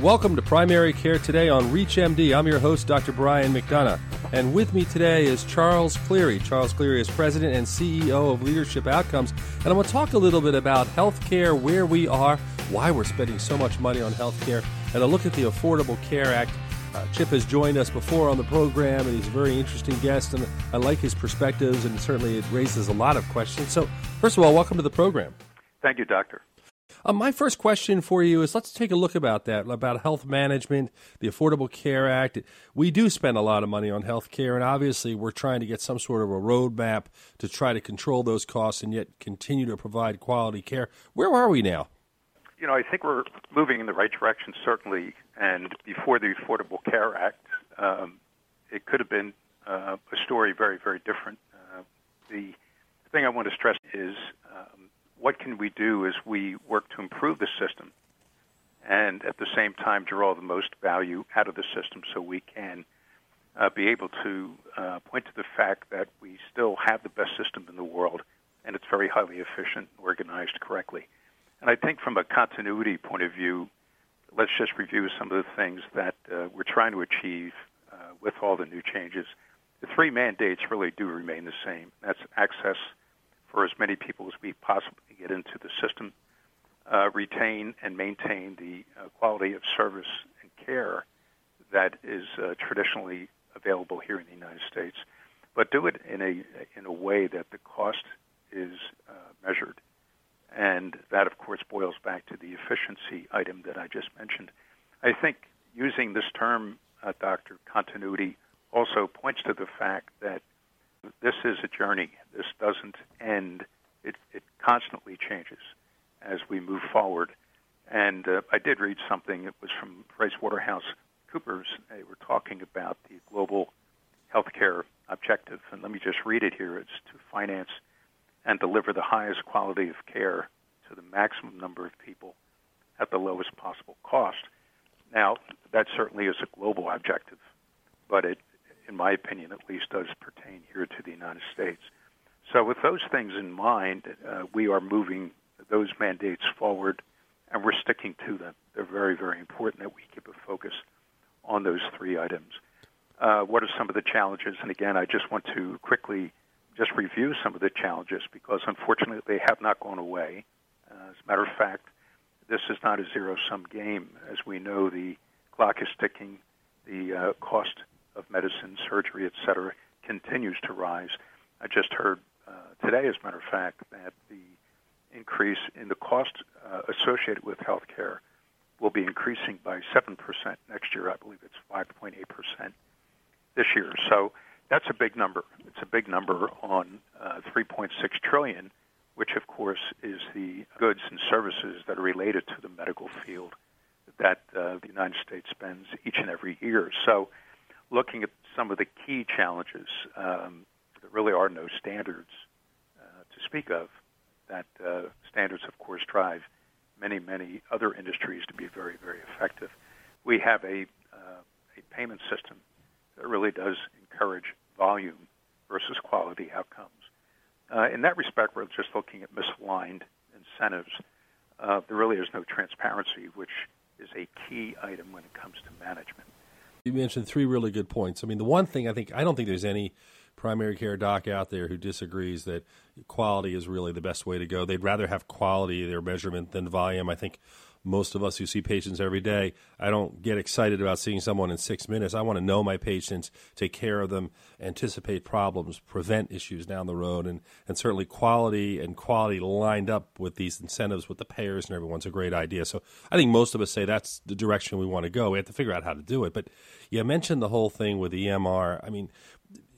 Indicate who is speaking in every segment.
Speaker 1: Welcome to Primary Care Today on ReachMD. I'm your host, Dr. Brian McDonough. And with me today is Charles Cleary. Charles Cleary is President and CEO of Leadership Outcomes. And I'm going to talk a little bit about healthcare, where we are, why we're spending so much money on healthcare, and a look at the Affordable Care Act. Uh, Chip has joined us before on the program, and he's a very interesting guest, and I like his perspectives, and certainly it raises a lot of questions. So, first of all, welcome to the program.
Speaker 2: Thank you, Doctor.
Speaker 1: Uh, my first question for you is let's take a look about that, about health management, the Affordable Care Act. We do spend a lot of money on health care, and obviously we're trying to get some sort of a roadmap to try to control those costs and yet continue to provide quality care. Where are we now?
Speaker 2: You know, I think we're moving in the right direction, certainly. And before the Affordable Care Act, um, it could have been uh, a story very, very different. Uh, the thing I want to stress is what can we do as we work to improve the system and at the same time draw the most value out of the system so we can uh, be able to uh, point to the fact that we still have the best system in the world and it's very highly efficient, organized correctly. And I think from a continuity point of view, let's just review some of the things that uh, we're trying to achieve uh, with all the new changes. The three mandates really do remain the same. That's access for as many people as we possibly get into the system, uh, retain and maintain the uh, quality of service and care that is uh, traditionally available here in the United States, but do it in a in a way that the cost is uh, measured, and that of course boils back to the efficiency item that I just mentioned. I think using this term, uh, Doctor Continuity, also points to the fact that this is a journey. This doesn't end. It, it constantly changes as we move forward. And uh, I did read something. It was from Price Waterhouse Coopers. They were talking about the global healthcare objective. And let me just read it here. It's to finance and deliver the highest quality of care to the maximum number of people at the lowest possible cost. Now, that certainly is a global objective, but it in my opinion at least, does pertain here to the United States. So, with those things in mind, uh, we are moving those mandates forward and we're sticking to them. They're very, very important that we keep a focus on those three items. Uh, what are some of the challenges? And again, I just want to quickly just review some of the challenges because unfortunately they have not gone away. Uh, as a matter of fact, this is not a zero sum game. As we know, the clock is ticking. The uh, cost of medicine, surgery, et cetera, continues to rise. I just heard uh, today, as a matter of fact, that the increase in the cost uh, associated with healthcare will be increasing by 7% next year. I believe it's 5.8% this year. So that's a big number. It's a big number on uh, 3.6 trillion, which of course is the goods and services that are related to the medical field that uh, the United States spends each and every year. So looking at some of the key challenges, um, there really are no standards uh, to speak of. That uh, standards, of course, drive many, many other industries to be very, very effective. We have a, uh, a payment system that really does encourage volume versus quality outcomes. Uh, in that respect, we're just looking at misaligned incentives. Uh, there really is no transparency, which is a key item when it comes to management
Speaker 1: you mentioned three really good points. I mean, the one thing I think I don't think there's any primary care doc out there who disagrees that quality is really the best way to go. They'd rather have quality their measurement than volume. I think most of us who see patients every day, I don't get excited about seeing someone in six minutes. I want to know my patients, take care of them, anticipate problems, prevent issues down the road, and, and certainly quality and quality lined up with these incentives with the payers and everyone's a great idea. So I think most of us say that's the direction we want to go. We have to figure out how to do it. But you mentioned the whole thing with EMR. I mean,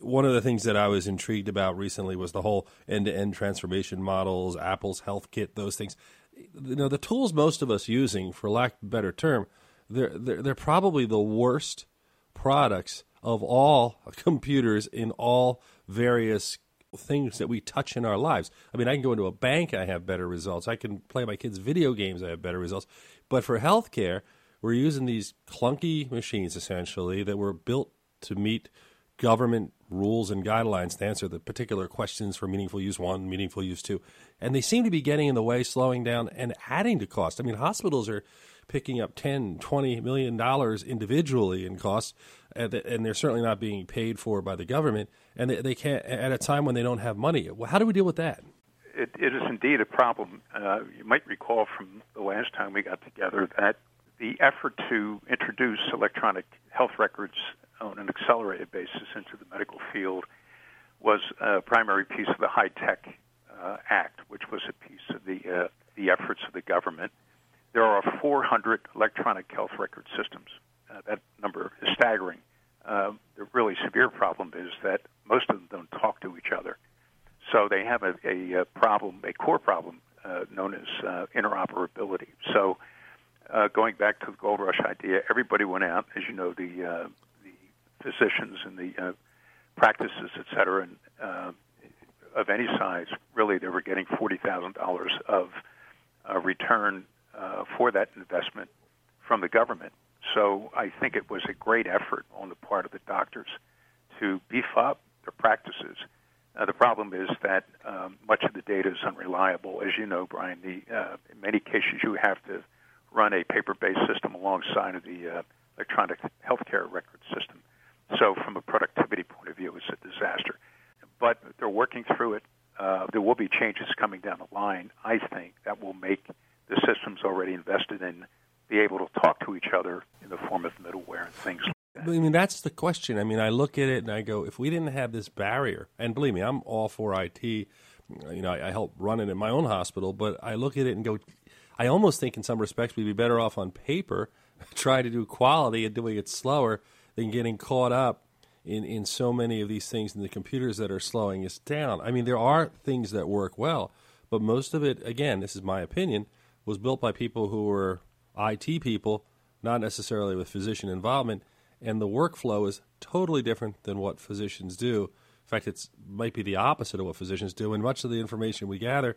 Speaker 1: one of the things that I was intrigued about recently was the whole end-to-end transformation models, Apple's HealthKit, those things you know the tools most of us using, for lack of a better term, they're they're, they're probably the worst products of all computers in all various things that we touch in our lives. I mean, I can go into a bank, I have better results. I can play my kids' video games, I have better results. But for healthcare, we're using these clunky machines essentially that were built to meet government rules and guidelines to answer the particular questions for meaningful use one, meaningful use two. And they seem to be getting in the way, slowing down, and adding to cost. I mean, hospitals are picking up 10, 20 million dollars individually in costs, and they're certainly not being paid for by the government, and they, they can't at a time when they don't have money. Well how do we deal with that?
Speaker 2: It, it is indeed a problem. Uh, you might recall from the last time we got together that the effort to introduce electronic health records on an accelerated basis into the medical field was a primary piece of the HITECH uh, Act, which was a piece of the uh, the efforts of the government. There are 400 electronic health record systems. Uh, that number is staggering. Uh, the really severe problem is that most of them don't talk to each other. So they have a, a, problem, a core problem uh, known as uh, interoperability. So uh, going back to the gold rush idea, everybody went out, as you know, the physicians and the uh, practices, et cetera, and uh, of any size, really, they were getting forty thousand dollars of uh, return uh, for that investment from the government. So I think it was a great effort on the part of the doctors to beef up their practices. Uh, the problem is that um, much of the data is unreliable. As you know, Brian, the, uh, in many cases you have to run a paper-based system alongside of the uh, electronic healthcare record system. So, from a productivity point of view, it's a disaster. But they're working through it. Uh, there will be changes coming down the line. I think that will make the systems already invested in be able to talk to each other in the form of middleware and things like that. I
Speaker 1: mean, that's the question. I mean, I look at it and I go, if we didn't have this barrier, and believe me, I'm all for IT. You know, I, I help run it in my own hospital, but I look at it and go, I almost think in some respects we'd be better off on paper, trying to do quality and doing it slower than getting caught up in, in so many of these things in the computers that are slowing us down. I mean, there are things that work well, but most of it, again, this is my opinion, was built by people who were IT people, not necessarily with physician involvement, and the workflow is totally different than what physicians do. In fact, it might be the opposite of what physicians do, and much of the information we gather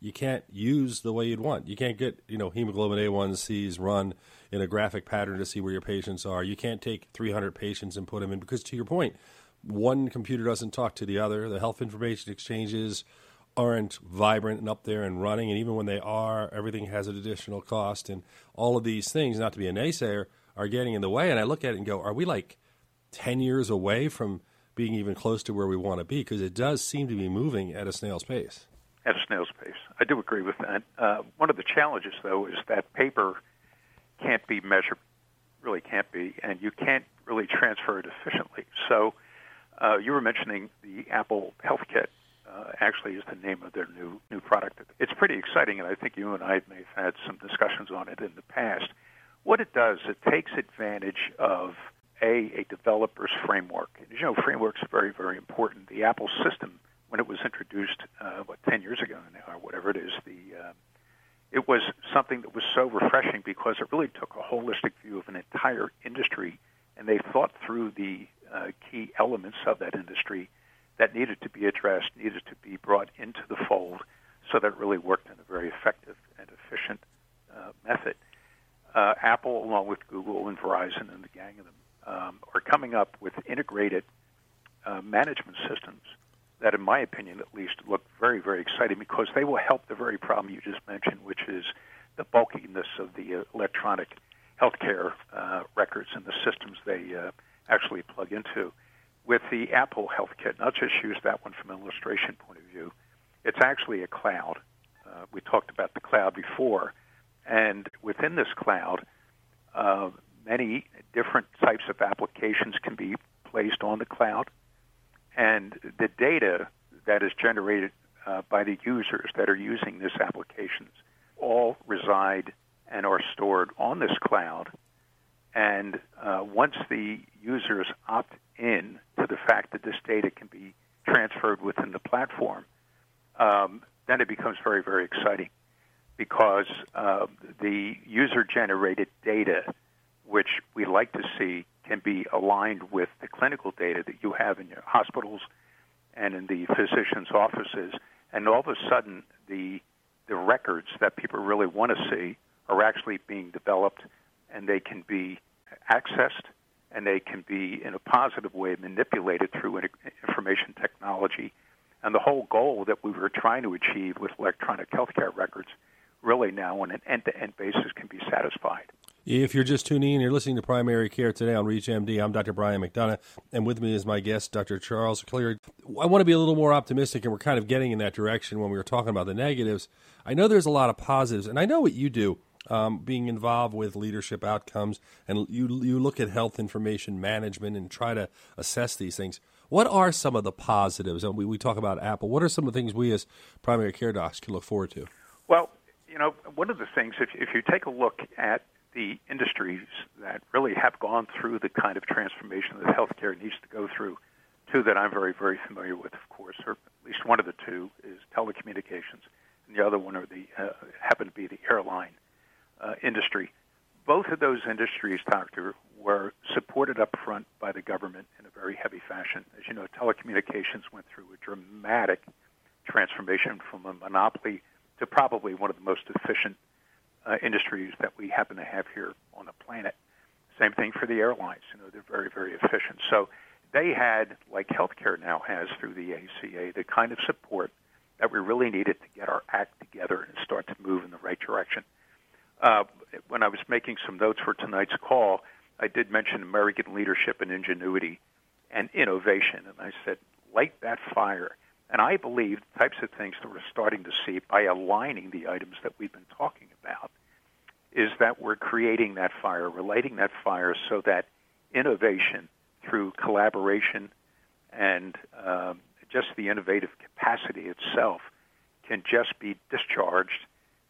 Speaker 1: you can't use the way you'd want. You can't get, you know, hemoglobin A1Cs run in a graphic pattern to see where your patients are. You can't take 300 patients and put them in because, to your point, one computer doesn't talk to the other. The health information exchanges aren't vibrant and up there and running. And even when they are, everything has an additional cost. And all of these things, not to be a naysayer, are getting in the way. And I look at it and go, are we like 10 years away from being even close to where we want to be? Because it does seem to be moving at a snail's pace
Speaker 2: at a snail's pace. I do agree with that. Uh, one of the challenges, though, is that paper can't be measured, really can't be, and you can't really transfer it efficiently. So uh, you were mentioning the Apple Health Kit. Uh, actually, is the name of their new new product. It's pretty exciting, and I think you and I may have had some discussions on it in the past. What it does, it takes advantage of a a developer's framework. you know, frameworks are very very important. The Apple system when it was introduced, uh, what ten years ago now, or whatever it is, the uh, it was something that was so refreshing because it really took a holistic view of an entire industry, and they thought through the uh, key elements of that industry that needed to be addressed, needed to be brought into the fold, so that it really worked in a very effective and efficient uh, method. Uh, Apple, along with Google and Verizon and the gang of them, um, are coming up with integrated uh, management systems that, in my opinion at least, look very, very exciting because they will help the very problem you just mentioned, which is the bulkiness of the uh, electronic healthcare uh, records and the systems they uh, actually plug into. With the Apple Health Kit, not just use that one from an illustration point of view, it's actually a cloud. Uh, we talked about the cloud before, and within this cloud, uh, many different types of applications can be placed on the cloud and the data that is generated uh, by the users that are using these applications all reside and are stored on this cloud. And uh, once the users opt in to the fact that this data can be transferred within the platform, um, then it becomes very, very exciting because uh, the user generated data, which we like to see can be aligned with the clinical data that you have in your hospitals and in the physicians' offices, and all of a sudden the the records that people really want to see are actually being developed, and they can be accessed, and they can be in a positive way manipulated through information technology. And the whole goal that we were trying to achieve with electronic healthcare records really now on an end-to-end basis can be satisfied.
Speaker 1: If you're just tuning in, you're listening to Primary Care today on ReachMD. I'm Dr. Brian McDonough, and with me is my guest, Dr. Charles Cleary. I want to be a little more optimistic, and we're kind of getting in that direction when we were talking about the negatives. I know there's a lot of positives, and I know what you do. Um, being involved with leadership outcomes, and you you look at health information management and try to assess these things. What are some of the positives? And we, we talk about Apple. What are some of the things we as primary care docs can look forward to?
Speaker 2: Well, you know, one of the things, if, if you take a look at the industries that really have gone through the kind of transformation that healthcare needs to go through, two that I'm very, very familiar with, of course, or at least one of the two is telecommunications, and the other one are the uh, happen to be the airline uh, industry. Both of those industries, Doctor, were supported up front by the government in a very heavy fashion. As you know, telecommunications went through a dramatic transformation from a monopoly to probably one of the most efficient uh, industries that we happen to have here on the planet. Same thing for the airlines. You know, they're very, very efficient. So they had, like healthcare now has through the ACA, the kind of support that we really needed to get our act together and start to move in the right direction. Uh, when I was making some notes for tonight's call, I did mention American leadership and ingenuity and innovation, and I said, light that fire. And I believe the types of things that we're starting to see by aligning the items that we've been talking about is that we're creating that fire, relating that fire so that innovation through collaboration and um, just the innovative capacity itself can just be discharged.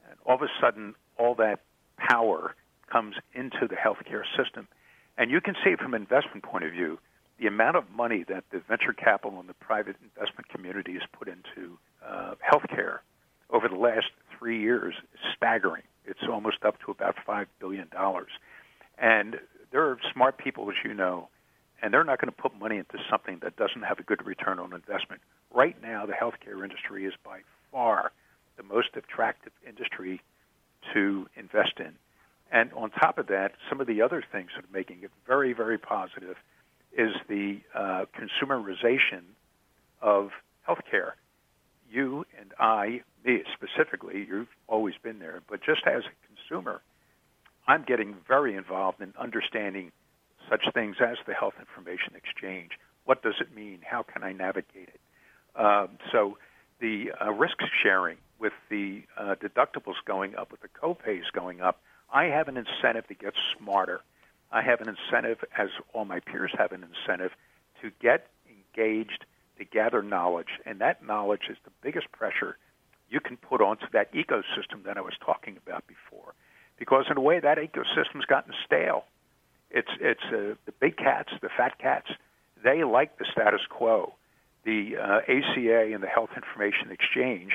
Speaker 2: And all of a sudden, all that power comes into the healthcare system. And you can see from an investment point of view, the amount of money that the venture capital and the private investment community has put into uh, healthcare over the last three years is staggering. It's almost up to about $5 billion. And there are smart people, as you know, and they're not going to put money into something that doesn't have a good return on investment. Right now, the healthcare industry is by far the most attractive industry to invest in. And on top of that, some of the other things that are making it very, very positive is the uh, consumerization of healthcare. You and I, me specifically, you've always been there, but just as a consumer, I'm getting very involved in understanding such things as the health information exchange. What does it mean? How can I navigate it? Um, so the uh, risk sharing with the uh, deductibles going up, with the copays going up, I have an incentive to get smarter I have an incentive, as all my peers have an incentive, to get engaged, to gather knowledge, and that knowledge is the biggest pressure you can put onto that ecosystem that I was talking about before. Because in a way, that ecosystem's gotten stale. It's it's uh, the big cats, the fat cats. They like the status quo. The uh, ACA and the Health Information Exchange,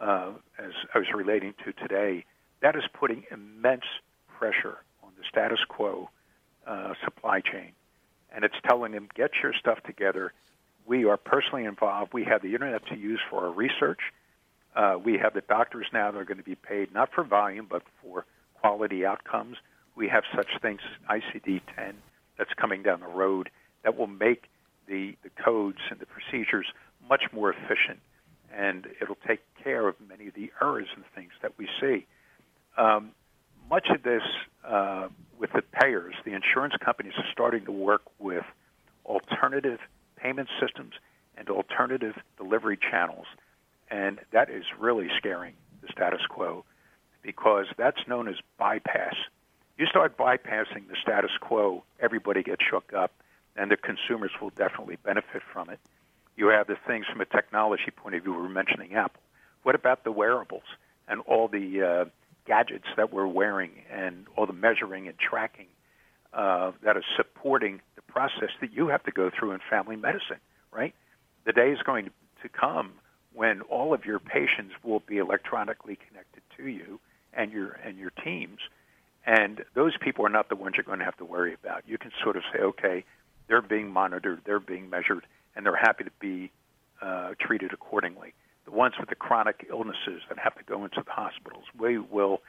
Speaker 2: uh, as I was relating to today, that is putting immense pressure on the status quo uh, supply chain. And it's telling them, get your stuff together. We are personally involved. We have the internet to use for our research. Uh, we have the doctors now that are going to be paid not for volume, but for quality outcomes. We have such things ICD 10 that's coming down the road that will make the, the codes and the procedures much more efficient, and it'll take care of many of the errors and things that we see. Um, much of this uh, with the payers, the insurance companies are to work with alternative payment systems and alternative delivery channels. And that is really scaring the status quo because that's known as bypass. You start bypassing the status quo, everybody gets shook up, and the consumers will definitely benefit from it. You have the things from a technology point of view. We were mentioning Apple. What about the wearables and all the uh, gadgets that we're wearing and all the measuring and tracking uh, that is supporting the process that you have to go through in family medicine, right? The day is going to come when all of your patients will be electronically connected to you and your and your teams, and those people are not the ones you're going to have to worry about. You can sort of say, okay, they're being monitored, they're being measured, and they're happy to be uh, treated accordingly the ones with the chronic illnesses that have to go into the hospitals. We will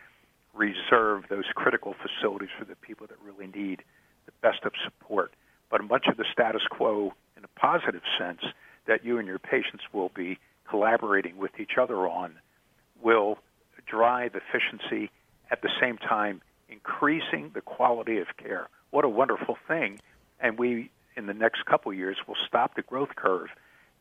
Speaker 2: reserve those critical facilities for the people that really need the best of support. But much of the status quo, in a positive sense, that you and your patients will be collaborating with each other on, will drive efficiency at the same time increasing the quality of care. What a wonderful thing. And we, in the next couple of years, will stop the growth curve.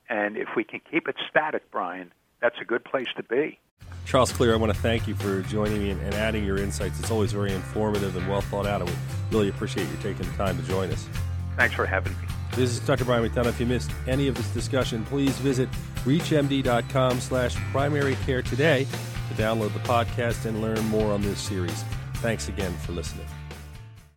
Speaker 2: And if we can keep it static, Brian, that's a good place to be.
Speaker 1: Charles Cleary, I want to thank you for joining me and, and adding your insights. It's always very informative and well thought out, and we really appreciate you taking the time to join us.
Speaker 2: Thanks for having me.
Speaker 1: This is Dr. Brian McDonough. If you missed any of this discussion, please visit reachmd.com slash primary care today to download the podcast and learn more on this series. Thanks again for listening.